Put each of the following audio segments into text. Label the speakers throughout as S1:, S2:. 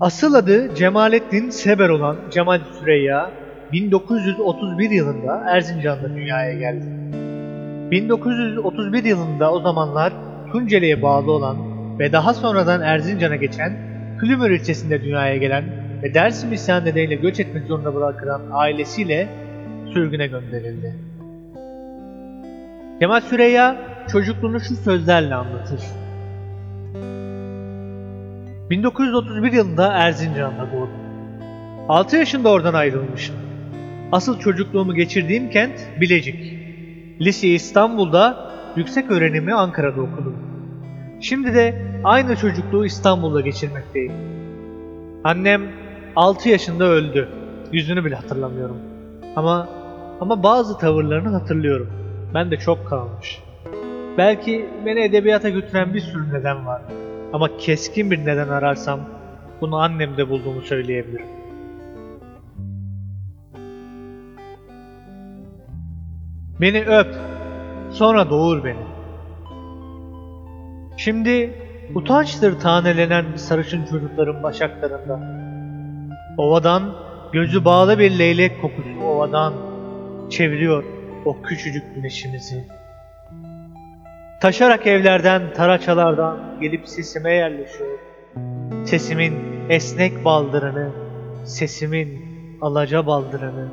S1: Asıl adı Cemalettin Seber olan Cemal Süreyya 1931 yılında Erzincan'da dünyaya geldi. 1931 yılında o zamanlar Tunceli'ye bağlı olan ve daha sonradan Erzincan'a geçen Külümür ilçesinde dünyaya gelen ve Dersim isyan nedeniyle göç etmek zorunda bırakılan ailesiyle sürgüne gönderildi. Cemal Süreyya çocukluğunu şu sözlerle anlatır. 1931 yılında Erzincan'da doğdum. 6 yaşında oradan ayrılmışım. Asıl çocukluğumu geçirdiğim kent Bilecik. Liseyi İstanbul'da, yüksek öğrenimi Ankara'da okudum. Şimdi de aynı çocukluğu İstanbul'da geçirmekteyim. Annem 6 yaşında öldü. Yüzünü bile hatırlamıyorum. Ama ama bazı tavırlarını hatırlıyorum. Ben de çok kalmış. Belki beni edebiyata götüren bir sürü neden var. Ama keskin bir neden ararsam bunu annemde bulduğumu söyleyebilirim. Beni öp, sonra doğur beni. Şimdi utançtır tanelenen sarışın çocukların başaklarında. Ovadan, gözü bağlı bir leylek kokusu ovadan çeviriyor o küçücük güneşimizi. Taşarak evlerden, taraçalardan gelip sesime yerleşiyor. Sesimin esnek baldırını, sesimin alaca baldırını.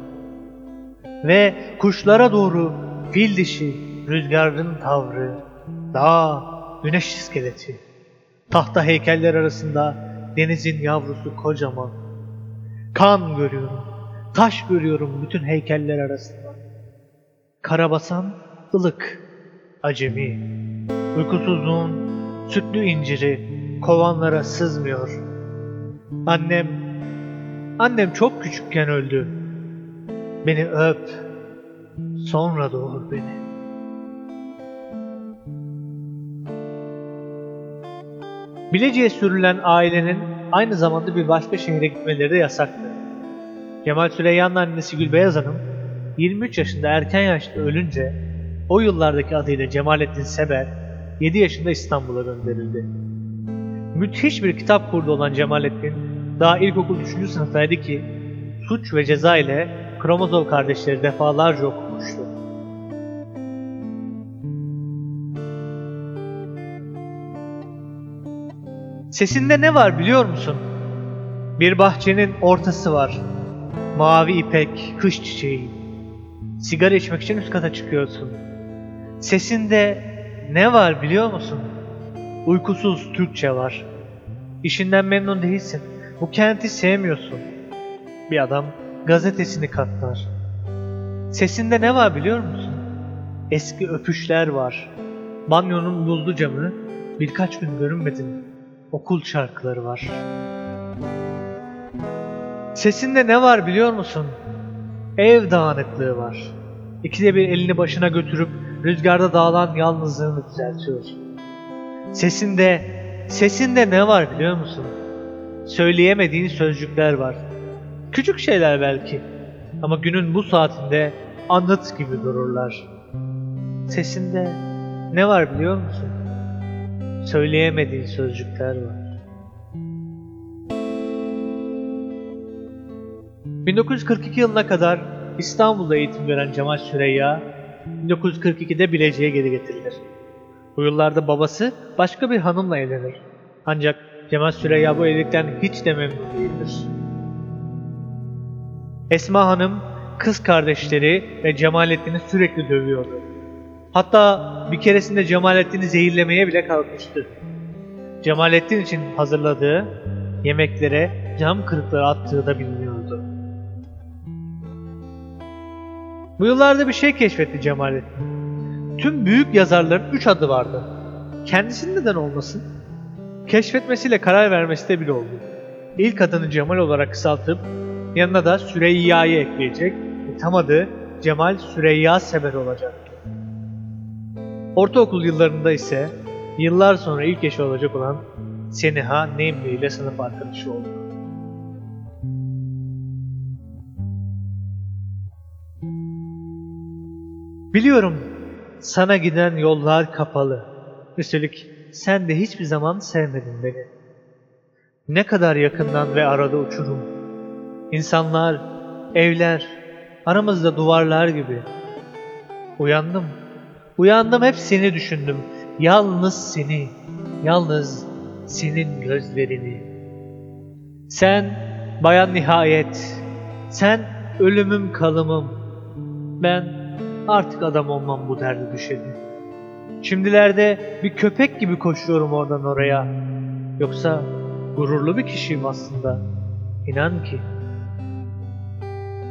S1: Ve kuşlara doğru fil dişi, rüzgarın tavrı, dağ, güneş iskeleti. Tahta heykeller arasında denizin yavrusu kocaman. Kan görüyorum, taş görüyorum bütün heykeller arasında. Karabasan ılık, acemi. Uykusuzluğun sütlü inciri kovanlara sızmıyor. Annem, annem çok küçükken öldü. Beni öp, sonra doğur beni. Bilecik'e sürülen ailenin aynı zamanda bir başka şehre gitmeleri de yasaktı. Cemal Süreyya'nın annesi Gülbeyaz Hanım 23 yaşında erken yaşta ölünce o yıllardaki adıyla Cemalettin Seber 7 yaşında İstanbul'a gönderildi. Müthiş bir kitap kurdu olan Cemalettin daha ilkokul 3. sınıftaydı ki Suç ve Ceza ile Kromozov kardeşleri defalarca okumuştu. Sesinde ne var biliyor musun? Bir bahçenin ortası var. Mavi ipek, kış çiçeği. Sigara içmek için üst kata çıkıyorsun. Sesinde ne var biliyor musun? Uykusuz Türkçe var. İşinden memnun değilsin. Bu kenti sevmiyorsun. Bir adam gazetesini katlar. Sesinde ne var biliyor musun? Eski öpüşler var. Banyonun buzlu camı birkaç gün görünmedin. Okul şarkıları var. Sesinde ne var biliyor musun? Ev dağınıklığı var. İkide bir elini başına götürüp rüzgarda dağılan yalnızlığını düzeltiyor. Sesinde, sesinde ne var biliyor musun? Söyleyemediğin sözcükler var. Küçük şeyler belki. Ama günün bu saatinde anıt gibi dururlar. Sesinde ne var biliyor musun? Söyleyemediğin sözcükler var. 1942 yılına kadar İstanbul'da eğitim gören Cemal Süreyya, 1942'de Bilecik'e geri getirilir. Bu yıllarda babası başka bir hanımla evlenir. Ancak Cemal Süreyya bu evlilikten hiç de memnun değildir. Esma Hanım, kız kardeşleri ve Cemalettin'i sürekli dövüyordu. Hatta bir keresinde Cemalettin'i zehirlemeye bile kalkmıştı. Cemalettin için hazırladığı yemeklere cam kırıkları attığı da biliniyordu. Bu yıllarda bir şey keşfetti Cemalettin. Tüm büyük yazarların üç adı vardı. Kendisinin neden olmasın? Keşfetmesiyle karar vermesi de bir oldu. İlk adını Cemal olarak kısaltıp yanına da Süreyya'yı ekleyecek ve tam adı Cemal Süreyya Sever olacak. Ortaokul yıllarında ise yıllar sonra ilk eşi olacak olan Seniha Nemli ile sınıf arkadaşı oldu. Biliyorum sana giden yollar kapalı. Üstelik sen de hiçbir zaman sevmedin beni. Ne kadar yakından ve arada uçurum. İnsanlar, evler, aramızda duvarlar gibi. Uyandım. Uyandım hep seni düşündüm. Yalnız seni. Yalnız senin gözlerini. Sen bayan nihayet. Sen ölümüm kalımım. Ben artık adam olmam bu derdi düşedi. Şimdilerde bir köpek gibi koşuyorum oradan oraya. Yoksa gururlu bir kişiyim aslında. İnan ki.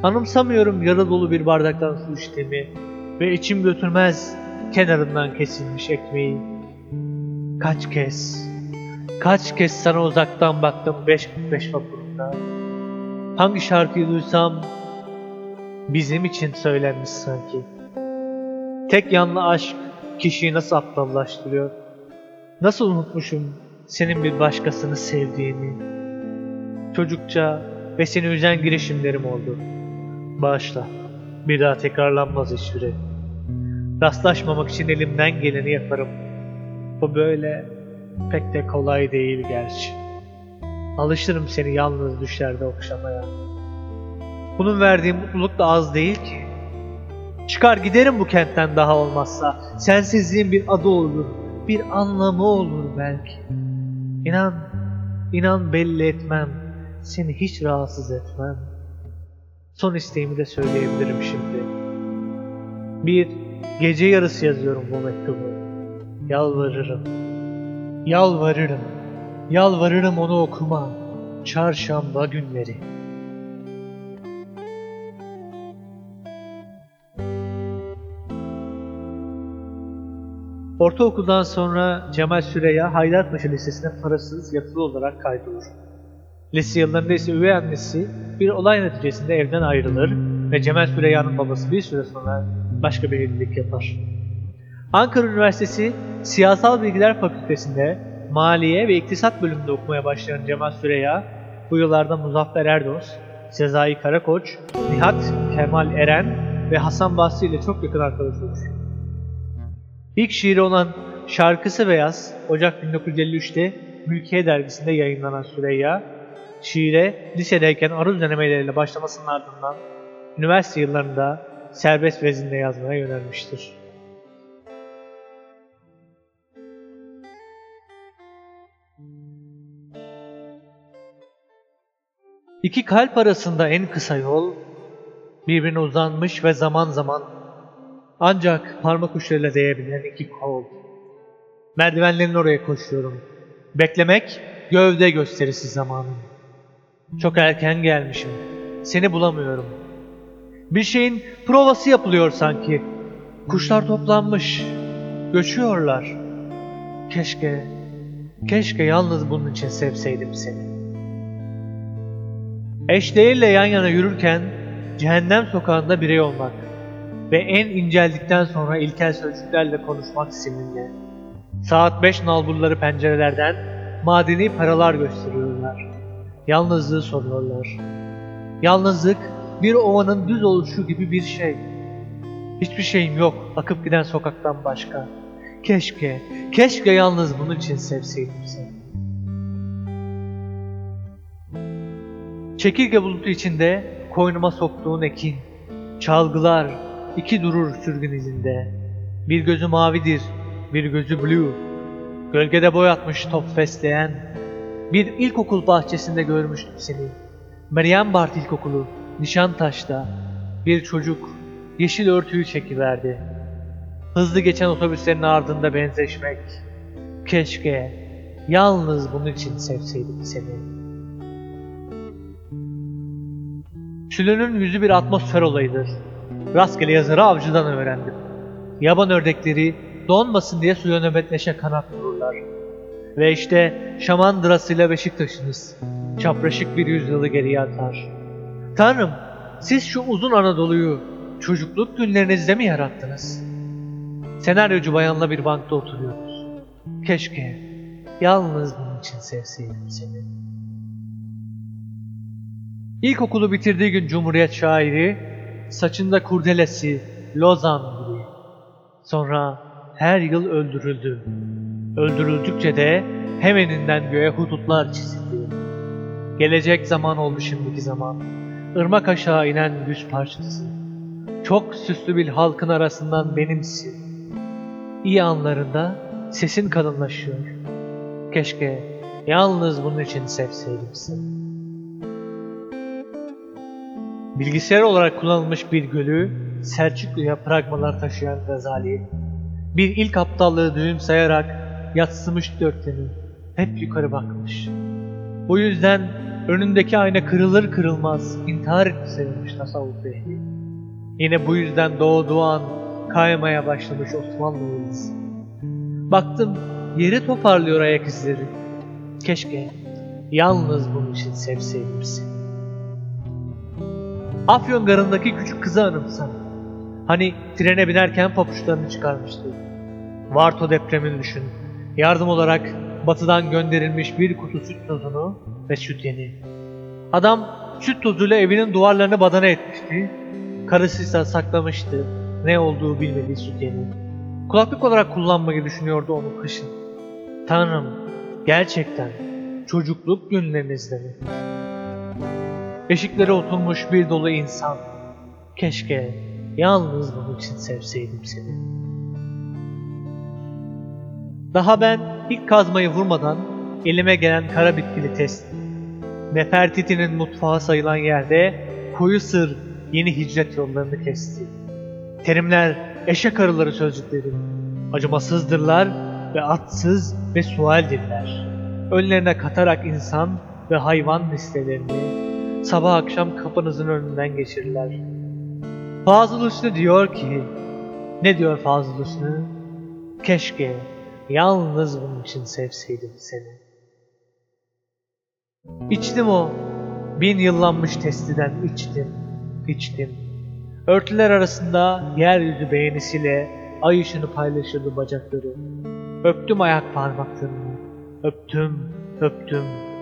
S1: Anımsamıyorum yarı dolu bir bardaktan su içtiğimi ve içim götürmez kenarından kesilmiş ekmeği. Kaç kez, kaç kez sana uzaktan baktım 5.45 vapurunda. Hangi şarkıyı duysam bizim için söylenmiş sanki. Tek yanlı aşk kişiyi nasıl aptallaştırıyor? Nasıl unutmuşum senin bir başkasını sevdiğini? Çocukça ve seni üzen girişimlerim oldu. Bağışla. Bir daha tekrarlanmaz hiçbiri. Rastlaşmamak için elimden geleni yaparım. Bu böyle pek de kolay değil gerçi. Alışırım seni yalnız düşlerde okşamaya. Bunun verdiği mutluluk da az değil ki. Çıkar giderim bu kentten daha olmazsa. Sensizliğin bir adı olur, bir anlamı olur belki. İnan, inan belli etmem, seni hiç rahatsız etmem. Son isteğimi de söyleyebilirim şimdi. Bir gece yarısı yazıyorum bu mektubu. Yalvarırım, yalvarırım, yalvarırım onu okuma. Çarşamba günleri. Ortaokuldan sonra Cemal Süreya Haydarpaşa Lisesi'ne parasız yatılı olarak kaydolur. Lise yıllarında ise üvey annesi bir olay neticesinde evden ayrılır ve Cemal Süreyya'nın babası bir süre sonra başka bir evlilik yapar. Ankara Üniversitesi Siyasal Bilgiler Fakültesi'nde Maliye ve İktisat bölümünde okumaya başlayan Cemal Süreya, bu yıllarda Muzaffer Erdoğan, Sezai Karakoç, Nihat Kemal Eren ve Hasan Basri ile çok yakın arkadaş olur. İlk şiiri olan Şarkısı Beyaz, Ocak 1953'te Mülkiye dergisinde yayınlanan Süreyya, şiire lisedeyken aruz denemeleriyle başlamasının ardından üniversite yıllarında serbest vezinde yazmaya yönelmiştir. İki kalp arasında en kısa yol, birbirine uzanmış ve zaman zaman ancak parmak uçlarıyla değebilen iki kol. Merdivenlerin oraya koşuyorum. Beklemek gövde gösterisi zamanım. Çok erken gelmişim. Seni bulamıyorum. Bir şeyin provası yapılıyor sanki. Kuşlar toplanmış. Göçüyorlar. Keşke, keşke yalnız bunun için sevseydim seni. Eşdeğirle yan yana yürürken cehennem sokağında birey olmak ve en inceldikten sonra ilkel sözcüklerle konuşmak sizinle. Saat 5 nalburları pencerelerden madeni paralar gösteriyorlar. Yalnızlığı soruyorlar. Yalnızlık bir ovanın düz oluşu gibi bir şey. Hiçbir şeyim yok akıp giden sokaktan başka. Keşke, keşke yalnız bunun için sevseydim seni. Çekirge bulutu içinde koynuma soktuğun ekin, çalgılar, iki durur sürgün izinde. Bir gözü mavidir, bir gözü blue. Gölgede boyatmış top fesleğen. Bir ilkokul bahçesinde görmüştüm seni. Meryem Bart İlkokulu, Nişantaş'ta. Bir çocuk yeşil örtüyü çekiverdi. Hızlı geçen otobüslerin ardında benzeşmek. Keşke yalnız bunun için sevseydim seni. Sülünün yüzü bir atmosfer olayıdır. Rastgele yazarı avcıdan öğrendim. Yaban ördekleri donmasın diye suya nöbetleşe kanat vururlar. Ve işte Şamandıra'sıyla Beşiktaş'ınız çapraşık bir yüzyılı geriye atar. Tanrım, siz şu uzun Anadolu'yu çocukluk günlerinizde mi yarattınız? Senaryocu bayanla bir bankta oturuyoruz. Keşke yalnız bunun için sevseydim seni. İlkokulu bitirdiği gün Cumhuriyet şairi, saçında kurdelesi, Lozan gibi. Sonra her yıl öldürüldü. Öldürüldükçe de hemeninden göğe hudutlar çizildi. Gelecek zaman oldu şimdiki zaman. Irmak aşağı inen güç parçası. Çok süslü bir halkın arasından benimsin. İyi anlarında sesin kalınlaşıyor. Keşke yalnız bunun için sevseydim seni. Bilgisayar olarak kullanılmış bir gölü Selçuklu'ya pragmalar taşıyan Gazali, bir ilk aptallığı düğüm sayarak yatsımış dörtleni hep yukarı bakmış. Bu yüzden önündeki ayna kırılır kırılmaz intihar etti sayılmış tasavvuf ehli. Yine bu yüzden doğduğu an kaymaya başlamış Osmanlı yıldızı. Baktım yeri toparlıyor ayak izleri. Keşke yalnız bunun için sevseydim seni. Afyon garındaki küçük kızı anımsan. Hani trene binerken papuçlarını çıkarmıştı. Varto depremini düşün. Yardım olarak batıdan gönderilmiş bir kutu süt tozunu ve süt yeni. Adam süt tozuyla evinin duvarlarını badana etmişti. Karısı ise saklamıştı. Ne olduğu bilmediği süt yeni. Kulaklık olarak kullanmayı düşünüyordu onu kışın. Tanrım, gerçekten çocukluk günlerinizde mi? Beşiklere oturmuş bir dolu insan. Keşke yalnız bunun için sevseydim seni. Daha ben ilk kazmayı vurmadan elime gelen kara bitkili test. Nefertiti'nin mutfağı sayılan yerde koyu sır yeni hicret yollarını kesti. Terimler eşek arıları sözcükleri. Acımasızdırlar ve atsız ve sualdirler. Önlerine katarak insan ve hayvan listelerini sabah akşam kapınızın önünden geçirirler. Fazıl Hüsnü diyor ki, ne diyor Fazıl Hüsnü? Keşke yalnız bunun için sevseydim seni. İçtim o, bin yıllanmış testiden içtim, içtim. Örtüler arasında yeryüzü beğenisiyle ay ışını paylaşırdı bacakları. Öptüm ayak parmaklarını, öptüm, öptüm.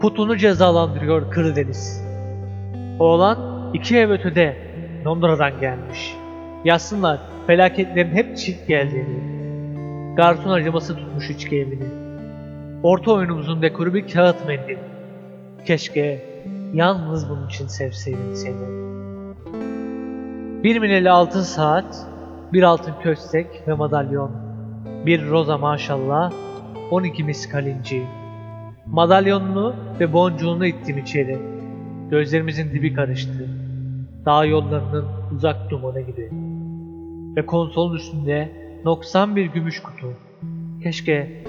S1: Putunu cezalandırıyor Kırdeniz. Oğlan iki ev ötede Londra'dan gelmiş. Yazsınlar felaketlerin hep çift geldiğini. Garson acıması tutmuş içki evini. Orta oyunumuzun dekoru bir kağıt mendil. Keşke yalnız bunun için sevseydim seni. Bir mineli altın saat, bir altın köstek ve madalyon. Bir roza maşallah, 12 miskal inci. Madalyonunu ve boncuğunu ittim içeri. Gözlerimizin dibi karıştı. Dağ yollarının uzak dumanı gibi. Ve konsolun üstünde noksan bir gümüş kutu. Keşke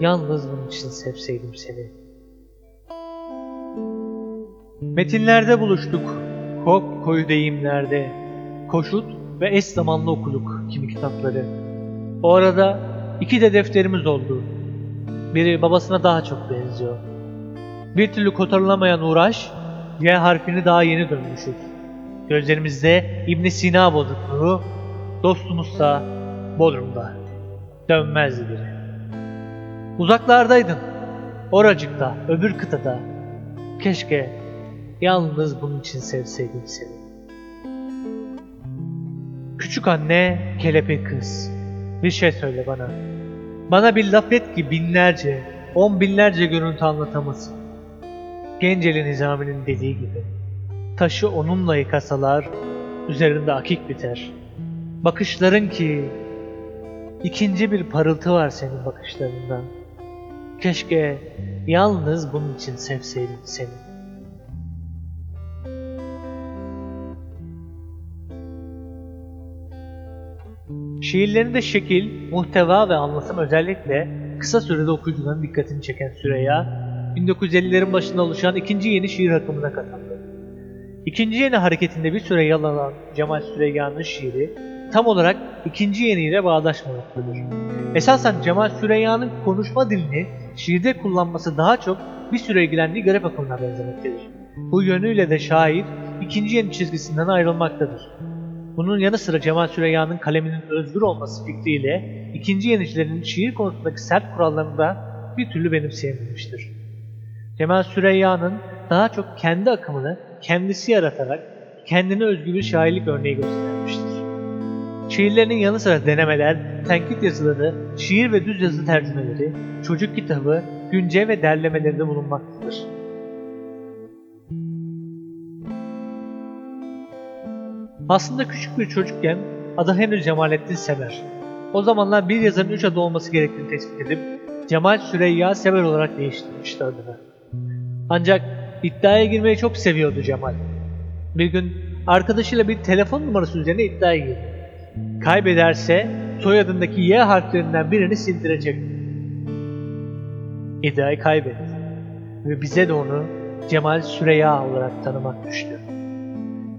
S1: yalnız bunun için sevseydim seni. Metinlerde buluştuk. Kop koyu deyimlerde. Koşut ve eş zamanlı okuduk kimi kitapları. O arada iki de defterimiz oldu. Biri babasına daha çok benziyor. Bir türlü kotarılamayan uğraş, Y harfini daha yeni dönmüşüz. Gözlerimizde İbn Sina bozukluğu, dostumuzsa Bodrum'da. Dönmezdi biri. Uzaklardaydın. Oracıkta, öbür kıtada. Keşke yalnız bunun için sevseydim seni. Küçük anne, kelepek kız. Bir şey söyle bana. Bana bir laf et ki binlerce, on binlerce görüntü anlatamasın. Genceli Nizami'nin dediği gibi. Taşı onunla yıkasalar, üzerinde akik biter. Bakışların ki, ikinci bir parıltı var senin bakışlarında. Keşke yalnız bunun için sevseydim seni. Şiirlerinde şekil, muhteva ve anlatım özellikle kısa sürede okuyucuların dikkatini çeken Süreyya, 1950'lerin başında oluşan ikinci yeni şiir akımına katıldı. İkinci yeni hareketinde bir süre yalanan Cemal Süreyya'nın şiiri tam olarak ikinci yeniyle bağdaşmamaktadır. Esasen Cemal Süreyya'nın konuşma dilini şiirde kullanması daha çok bir süre ilgilendiği garip akımına benzemektedir. Bu yönüyle de şair ikinci yeni çizgisinden ayrılmaktadır. Bunun yanı sıra Cemal Süreyya'nın kaleminin özgür olması fikriyle ikinci yenicilerin şiir konusundaki sert kurallarını da bir türlü benimseyememiştir. Cemal Süreyya'nın daha çok kendi akımını kendisi yaratarak kendine özgü bir şairlik örneği göstermiştir. Şiirlerinin yanı sıra denemeler, tenkit yazıları, şiir ve düz yazı tercümeleri, çocuk kitabı, günce ve derlemelerinde bulunmaktadır. Aslında küçük bir çocukken adı henüz Cemalettin Sever. O zamanlar bir yazarın üç adı olması gerektiğini tespit edip Cemal Süreyya Sever olarak değiştirmişti adını. Ancak iddiaya girmeyi çok seviyordu Cemal. Bir gün arkadaşıyla bir telefon numarası üzerine iddiaya girdi. Kaybederse soyadındaki Y harflerinden birini sildirecek. İddiayı kaybetti. Ve bize de onu Cemal Süreyya olarak tanımak düştü.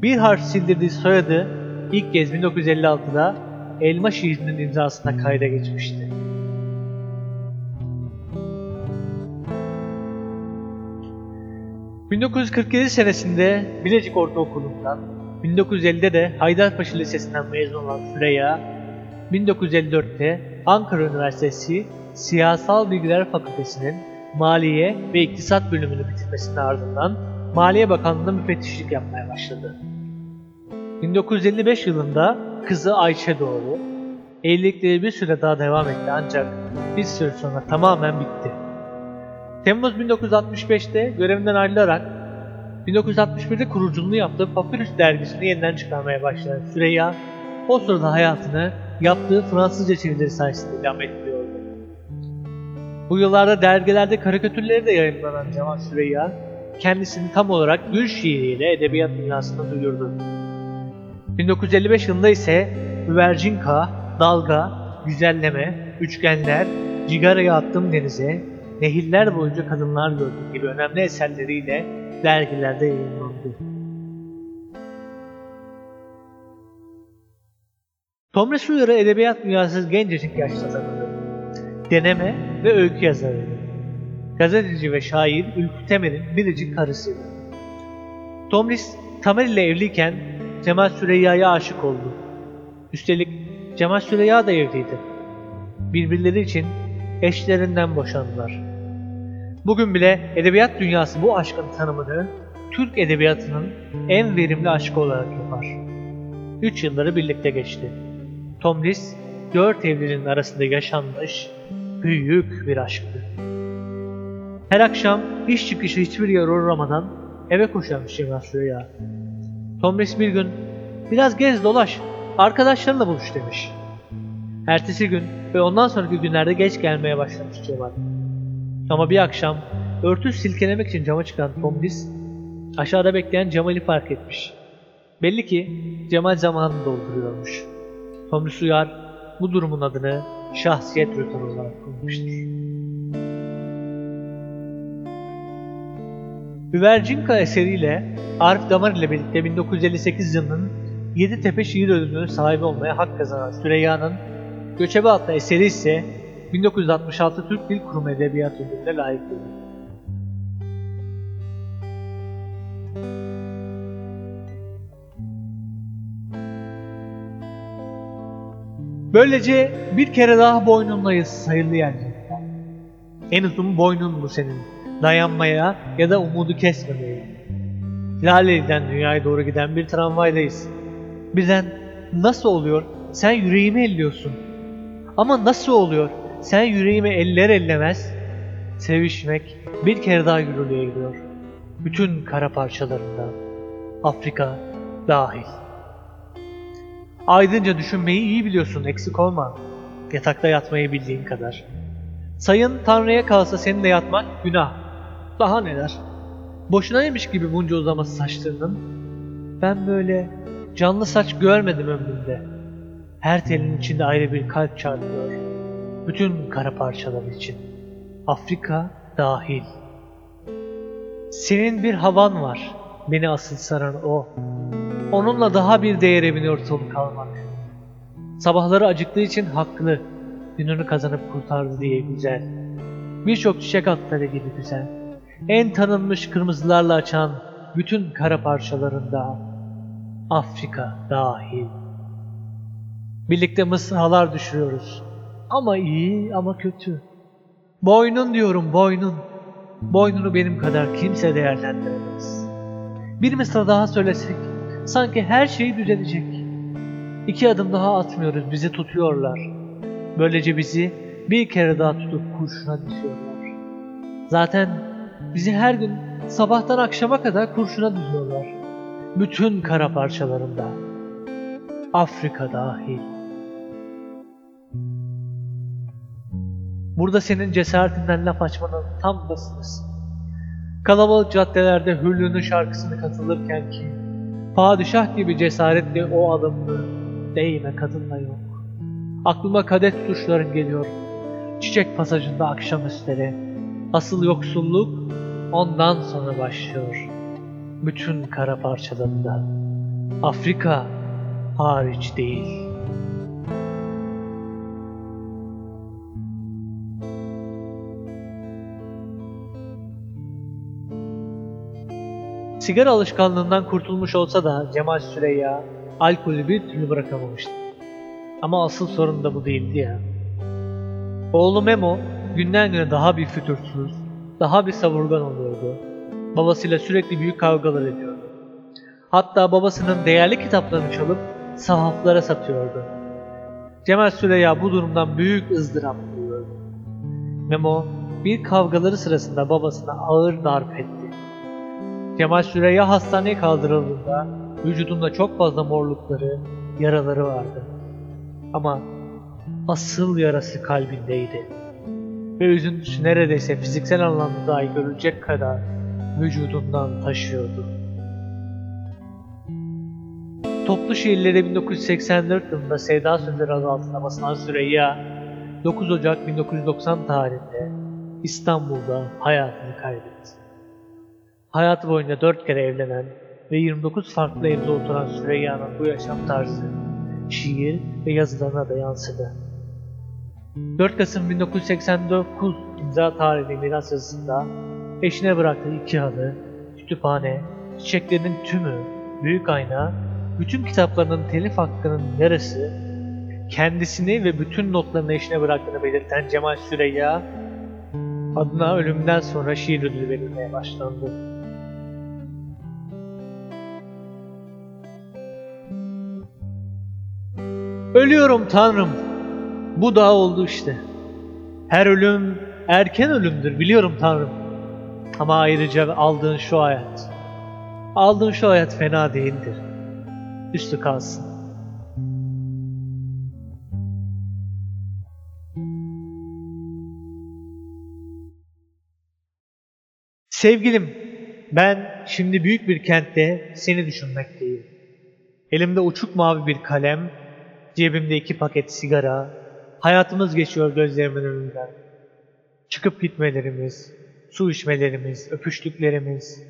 S1: Bir harf sildirdiği soyadı ilk kez 1956'da Elma şiirinin imzasına kayda geçmişti. ...1947 senesinde Bilecik Ortaokulu'ndan, 1950'de de Haydarpaşa Lisesi'nden mezun olan Süreyya, 1954'te Ankara Üniversitesi Siyasal Bilgiler Fakültesi'nin Maliye ve İktisat bölümünü bitirmesinin ardından Maliye Bakanlığı'nda müfettişlik yapmaya başladı. 1955 yılında kızı Ayşe doğdu. Evlilikleri bir süre daha devam etti ancak bir süre sonra tamamen bitti. Temmuz 1965'te görevinden ayrılarak 1961'de kuruculuğunu yaptığı Papyrus dergisini yeniden çıkarmaya başlayan Süreyya, o sırada hayatını yaptığı Fransızca çevirileri sayesinde idame ettiriyordu. Bu yıllarda dergilerde karikatürleri de yayınlanan Cemal Süreyya, kendisini tam olarak gül şiiriyle edebiyat dünyasına duyurdu. 1955 yılında ise Güvercinka, Dalga, Güzelleme, Üçgenler, Cigarayı Attım Denize, Nehirler Boyunca Kadınlar Gördüm gibi önemli eserleriyle dergilerde yayınlandı. Tomris Uyarı edebiyat dünyası gencecik yaşta tanıdı. Deneme ve öykü yazarıydı. Gazeteci ve şair Ülkü Temel'in biricik karısıydı. Tomris, Tamer ile evliyken Cemal Süreyya'ya aşık oldu. Üstelik Cemal Süreyya da evliydi. Birbirleri için eşlerinden boşandılar. Bugün bile edebiyat dünyası bu aşkın tanımını Türk edebiyatının en verimli aşkı olarak yapar. Üç yılları birlikte geçti. Tomris, dört evliliğin arasında yaşanmış büyük bir aşktı. Her akşam iş çıkışı hiçbir yer uğramadan eve koşarmış Cemal Süreyya. Tomris bir gün biraz gez dolaş, arkadaşlarınla buluş demiş. Ertesi gün ve ondan sonraki günlerde geç gelmeye başlamış Cemal. Ama bir akşam örtü silkelemek için cama çıkan Tomris aşağıda bekleyen Cemal'i fark etmiş. Belli ki Cemal zamanını dolduruyormuş. Tomris Uyar bu durumun adını şahsiyet rötarı olarak koymuştur. Üvercinka eseriyle Arif Damar ile birlikte 1958 yılının Yeditepe Şiir Ödülü'nün sahibi olmaya hak kazanan Süreyya'nın Göçebe adlı eseri ise 1966 Türk Dil Kurumu Edebiyat Ödülü'ne layık görüldü. Böylece bir kere daha boynundayız sayılı yerlerinde. En uzun boynun bu senin. Dayanmaya ya da umudu kesmemeye. Laleli'den dünyaya doğru giden bir tramvaydayız. Birden nasıl oluyor sen yüreğimi elliyorsun. Ama nasıl oluyor sen yüreğimi eller ellemez. Sevişmek bir kere daha yürürlüğe gidiyor. Bütün kara parçalarında. Afrika dahil. Aydınca düşünmeyi iyi biliyorsun eksik olma. Yatakta yatmayı bildiğin kadar. Sayın Tanrı'ya kalsa seninle yatmak günah. Daha neler? Boşunaymış gibi bunca uzaması saçlarının. Ben böyle canlı saç görmedim ömrümde. Her telin içinde ayrı bir kalp çarpıyor. Bütün kara parçalar için. Afrika dahil. Senin bir havan var. Beni asıl saran o. Onunla daha bir değere biniyor sonu kalmak. Sabahları acıktığı için haklı. Gününü kazanıp kurtardı diye güzel. Birçok çiçek atları gibi güzel. En tanınmış kırmızılarla açan bütün kara parçalarında Afrika dahil. Birlikte mısralar düşürüyoruz. Ama iyi ama kötü. Boynun diyorum boynun. Boynunu benim kadar kimse değerlendiremez. Bir mısra daha söylesek sanki her şey düzelecek. İki adım daha atmıyoruz bizi tutuyorlar. Böylece bizi bir kere daha tutup kurşuna diziyorlar. Zaten bizi her gün sabahtan akşama kadar kurşuna diziyorlar. Bütün kara parçalarında. Afrika dahil. Burada senin cesaretinden laf açmanın tam sırası. Kalabalık caddelerde Hürlü'nün şarkısını katılırken ki Padişah gibi cesaretli o adımlı değme kadınla yok. Aklıma kadet suçların geliyor. Çiçek pasajında akşamüstleri. Asıl yoksulluk ondan sonra başlıyor. Bütün kara parçalarında. Afrika hariç değil. Sigara alışkanlığından kurtulmuş olsa da Cemal Süreyya alkolü bir türlü bırakamamıştı. Ama asıl sorun da bu değildi ya. Oğlu Memo günden güne daha bir fütursuz, daha bir savurgan oluyordu. Babasıyla sürekli büyük kavgalar ediyordu. Hatta babasının değerli kitaplarını çalıp sahaflara satıyordu. Cemal Süreyya bu durumdan büyük ızdırap duyuyordu. Memo bir kavgaları sırasında babasına ağır darp etti. Cemal Süreyya hastaneye kaldırıldığında vücudunda çok fazla morlukları, yaraları vardı. Ama asıl yarası kalbindeydi. Ve üzüntüsü neredeyse fiziksel anlamda dahi görülecek kadar vücudundan taşıyordu. Toplu şiirleri 1984 yılında Sevda Sözleri adı altında basılan Süreyya, 9 Ocak 1990 tarihinde İstanbul'da hayatını kaybetti. Hayatı boyunca 4 kere evlenen ve 29 farklı evde oturan Süreyya'nın bu yaşam tarzı şiir ve yazılarına da yansıdı. 4 Kasım 1989 imza tarihli miras yazısında eşine bıraktığı iki halı, kütüphane, çiçeklerinin tümü, büyük ayna, bütün kitaplarının telif hakkının yarısı, kendisini ve bütün notlarını eşine bıraktığını belirten Cemal Süreyya, adına ölümden sonra şiir ödülü verilmeye başlandı. Ölüyorum Tanrım. Bu da oldu işte. Her ölüm erken ölümdür biliyorum Tanrım. Ama ayrıca aldığın şu hayat. Aldığın şu hayat fena değildir. Üstü kalsın. Sevgilim, ben şimdi büyük bir kentte seni düşünmekteyim. Elimde uçuk mavi bir kalem, cebimde iki paket sigara, hayatımız geçiyor gözlerimin önünden. Çıkıp gitmelerimiz, su içmelerimiz, öpüştüklerimiz.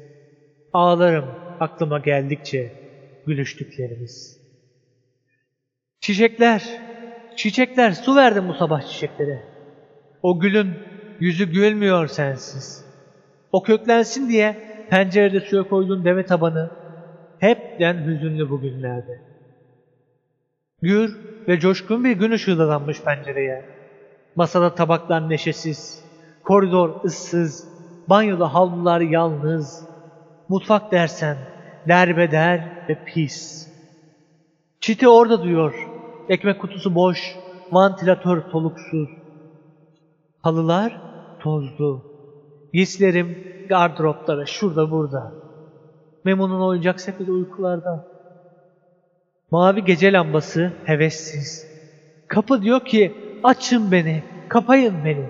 S1: Ağlarım aklıma geldikçe gülüştüklerimiz. Çiçekler, çiçekler su verdim bu sabah çiçeklere. O gülün yüzü gülmüyor sensiz. O köklensin diye pencerede suya koyduğun deve tabanı hepten hüzünlü bugünlerde. Gür ve coşkun bir gün ışığı dadanmış pencereye. Masada tabaklar neşesiz, koridor ıssız, banyoda havlular yalnız. Mutfak dersen derbeder ve pis. Çiti orada duruyor, ekmek kutusu boş, vantilatör soluksuz. Halılar tozlu. Giysilerim gardıroplara şurada burada. Memo'nun oyuncak sepeti uykularda. Mavi gece lambası hevessiz. Kapı diyor ki açın beni, kapayın beni.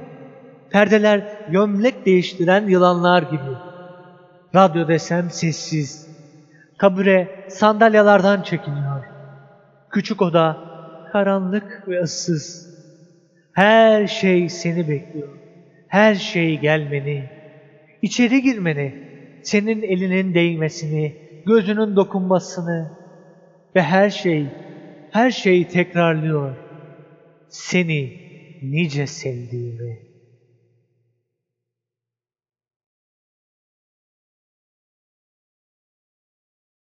S1: Perdeler gömlek değiştiren yılanlar gibi. Radyo desem sessiz. Kabure sandalyalardan çekiniyor. Küçük oda karanlık ve ıssız. Her şey seni bekliyor. Her şey gelmeni. İçeri girmeni. Senin elinin değmesini, gözünün dokunmasını, ve her şey, her şey tekrarlıyor. Seni nice sevdiğimi.